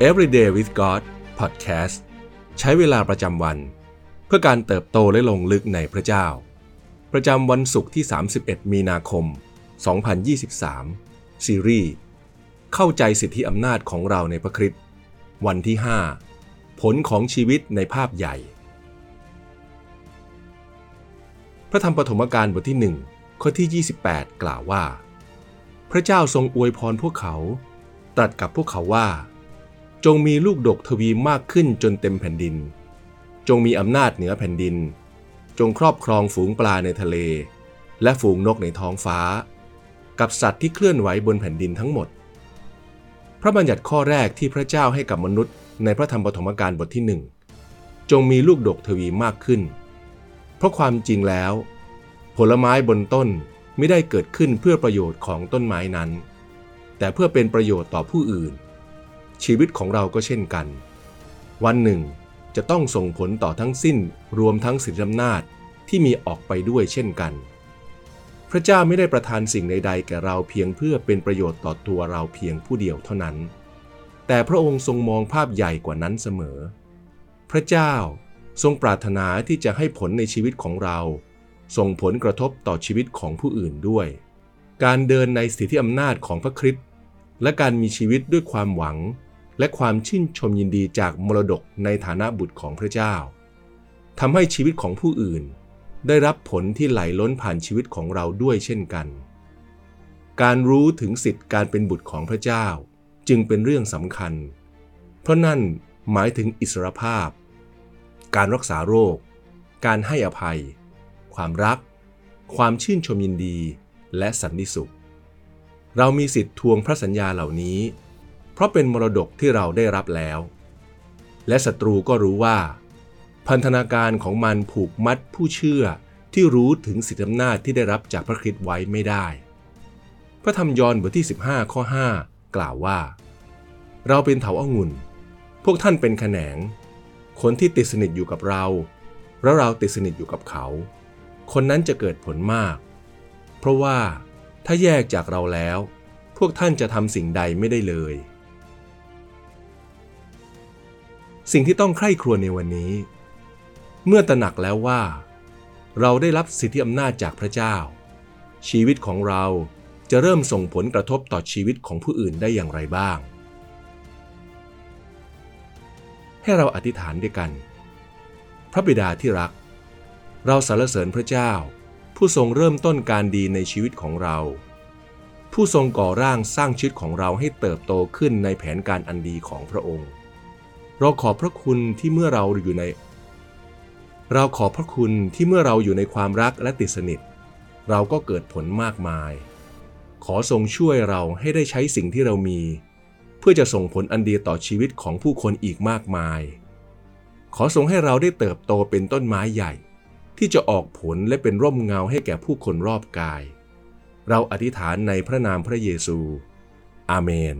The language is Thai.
Everyday with God Podcast ใช้เวลาประจำวัน เพื่อการเติบโตและลงลึกในพระเจ้า ประจำวันศุกร์ที่ 31 มีนาคม 2023 ซีรีส์ เข้าใจสิทธิอำนาจของเราในพระคริสต์วันที่ 5 ผลของชีวิตในภาพใหญ่ พระธรรมปฐมกาลบทที่ 1 ข้อที่ 28 กล่าวว่า พระเจ้าทรงอวยพรพวกเขา ตรัสกับพวกเขาว่า จงมีลูกดกทวีมากขึ้นจนเต็มแผ่นดิน จงมีอำนาจเหนือแผ่นดิน จงครอบครองฝูงปลาในทะเล และฝูงนกในท้องฟ้า กับสัตว์ที่เคลื่อนไหวบนแผ่นดินทั้งหมด พระบัญญัติข้อแรกที่พระเจ้าให้กับมนุษย์ ในพระธรรมปฐมกาลบทที่หนึ่งจงมีลูกดกทวีมากขึ้น เพราะความจริงแล้ว ผลไม้บนต้นไม่ได้เกิดขึ้นเพื่อประโยชน์ของต้นไม้นั้น แต่เพื่อเป็นประโยชน์ต่อผู้อื่น ชีวิตของเราก็เช่นกัน วันหนึ่ง จะต้องส่งผลต่อทั้งสิ้นรวมทั้งสิทธิอำนาจที่มีออกไปด้วยเช่นกัน พระเจ้าไม่ได้ประทานสิ่งใดๆแก่เราเพียงเพื่อเป็นประโยชน์ต่อตัวเราเพียงผู้เดียวเท่านั้น แต่พระองค์ทรงมองภาพใหญ่กว่านั้นเสมอ พระเจ้าทรงปรารถนาที่จะให้ผลในชีวิตของเรา ส่งผลกระทบต่อชีวิตของผู้อื่นด้วย การเดินในสิทธิอำนาจของพระคริสต์ และการมีชีวิตด้วยความหวัง และความชื่นชมยินดีจากมรดกในฐานะบุตรของพระเจ้าทำให้ชีวิตของผู้อื่น ได้รับผลที่ไหลล้นผ่านชีวิตของเราด้วยเช่นกัน การรู้ถึงสิทธิการเป็นบุตรของพระเจ้า จึงเป็นเรื่องสำคัญ เพราะนั่นหมายถึงอิสรภาพ การรักษาโรค การให้อภัย ความรัก ความชื่นชมยินดี และสันติสุข เรามีสิทธิ์ทวงพระสัญญาเหล่านี้ เพราะเป็นมรดกที่เราได้รับแล้ว และศัตรูก็รู้ว่า พันธนาการของมันผูกมัดผู้เชื่อที่รู้ถึงสิทธิอำนาจที่ได้รับจากพระคริสต์ไว้ไม่ได้ พระธรรมยอห์นบทที่ 15 ข้อ 5 กล่าวว่า เราเป็นเถาอางุ่น พวกท่านเป็นแขนง คนที่ติดสนิทอยู่กับเรา แล้วเราติดสนิทอยู่กับเขา คนนั้นจะเกิดผลมาก เพราะว่า ถ้าแยกจากเราแล้ว พวกท่านจะทำสิ่งใดไม่ได้เลย สิ่งที่ต้องใคร่ครวญในวันนี้ เมื่อตระหนักแล้วว่า เราได้รับสิทธิอำนาจจากพระเจ้า ชีวิตของเราจะเริ่มส่งผลกระทบต่อชีวิตของผู้อื่นได้อย่างไรบ้าง ให้เราอธิษฐานด้วยกัน พระบิดาที่รัก เราสรรเสริญพระเจ้า ผู้ทรงเริ่มต้นการดีในชีวิตของเรา ผู้ทรงก่อร่างสร้างชีวิตของเราให้เติบโตขึ้นในแผนการอันดีของพระองค์ เราขอบพระคุณที่เมื่อเราอยู่ใน เราขอบพระคุณที่เมื่อเราอยู่ในความรักและติดสนิท เราก็เกิดผลมากมาย ขอทรงช่วยเราให้ได้ใช้สิ่งที่เรามี เพื่อจะส่งผลอันดีต่อชีวิตของผู้คนอีกมากมาย ขอทรงให้เราได้เติบโตเป็นต้นไม้ใหญ่ ที่จะออกผลและเป็นร่มเงาให้แก่ผู้คนรอบกาย เราอธิษฐานในพระนามพระเยซู อาเมน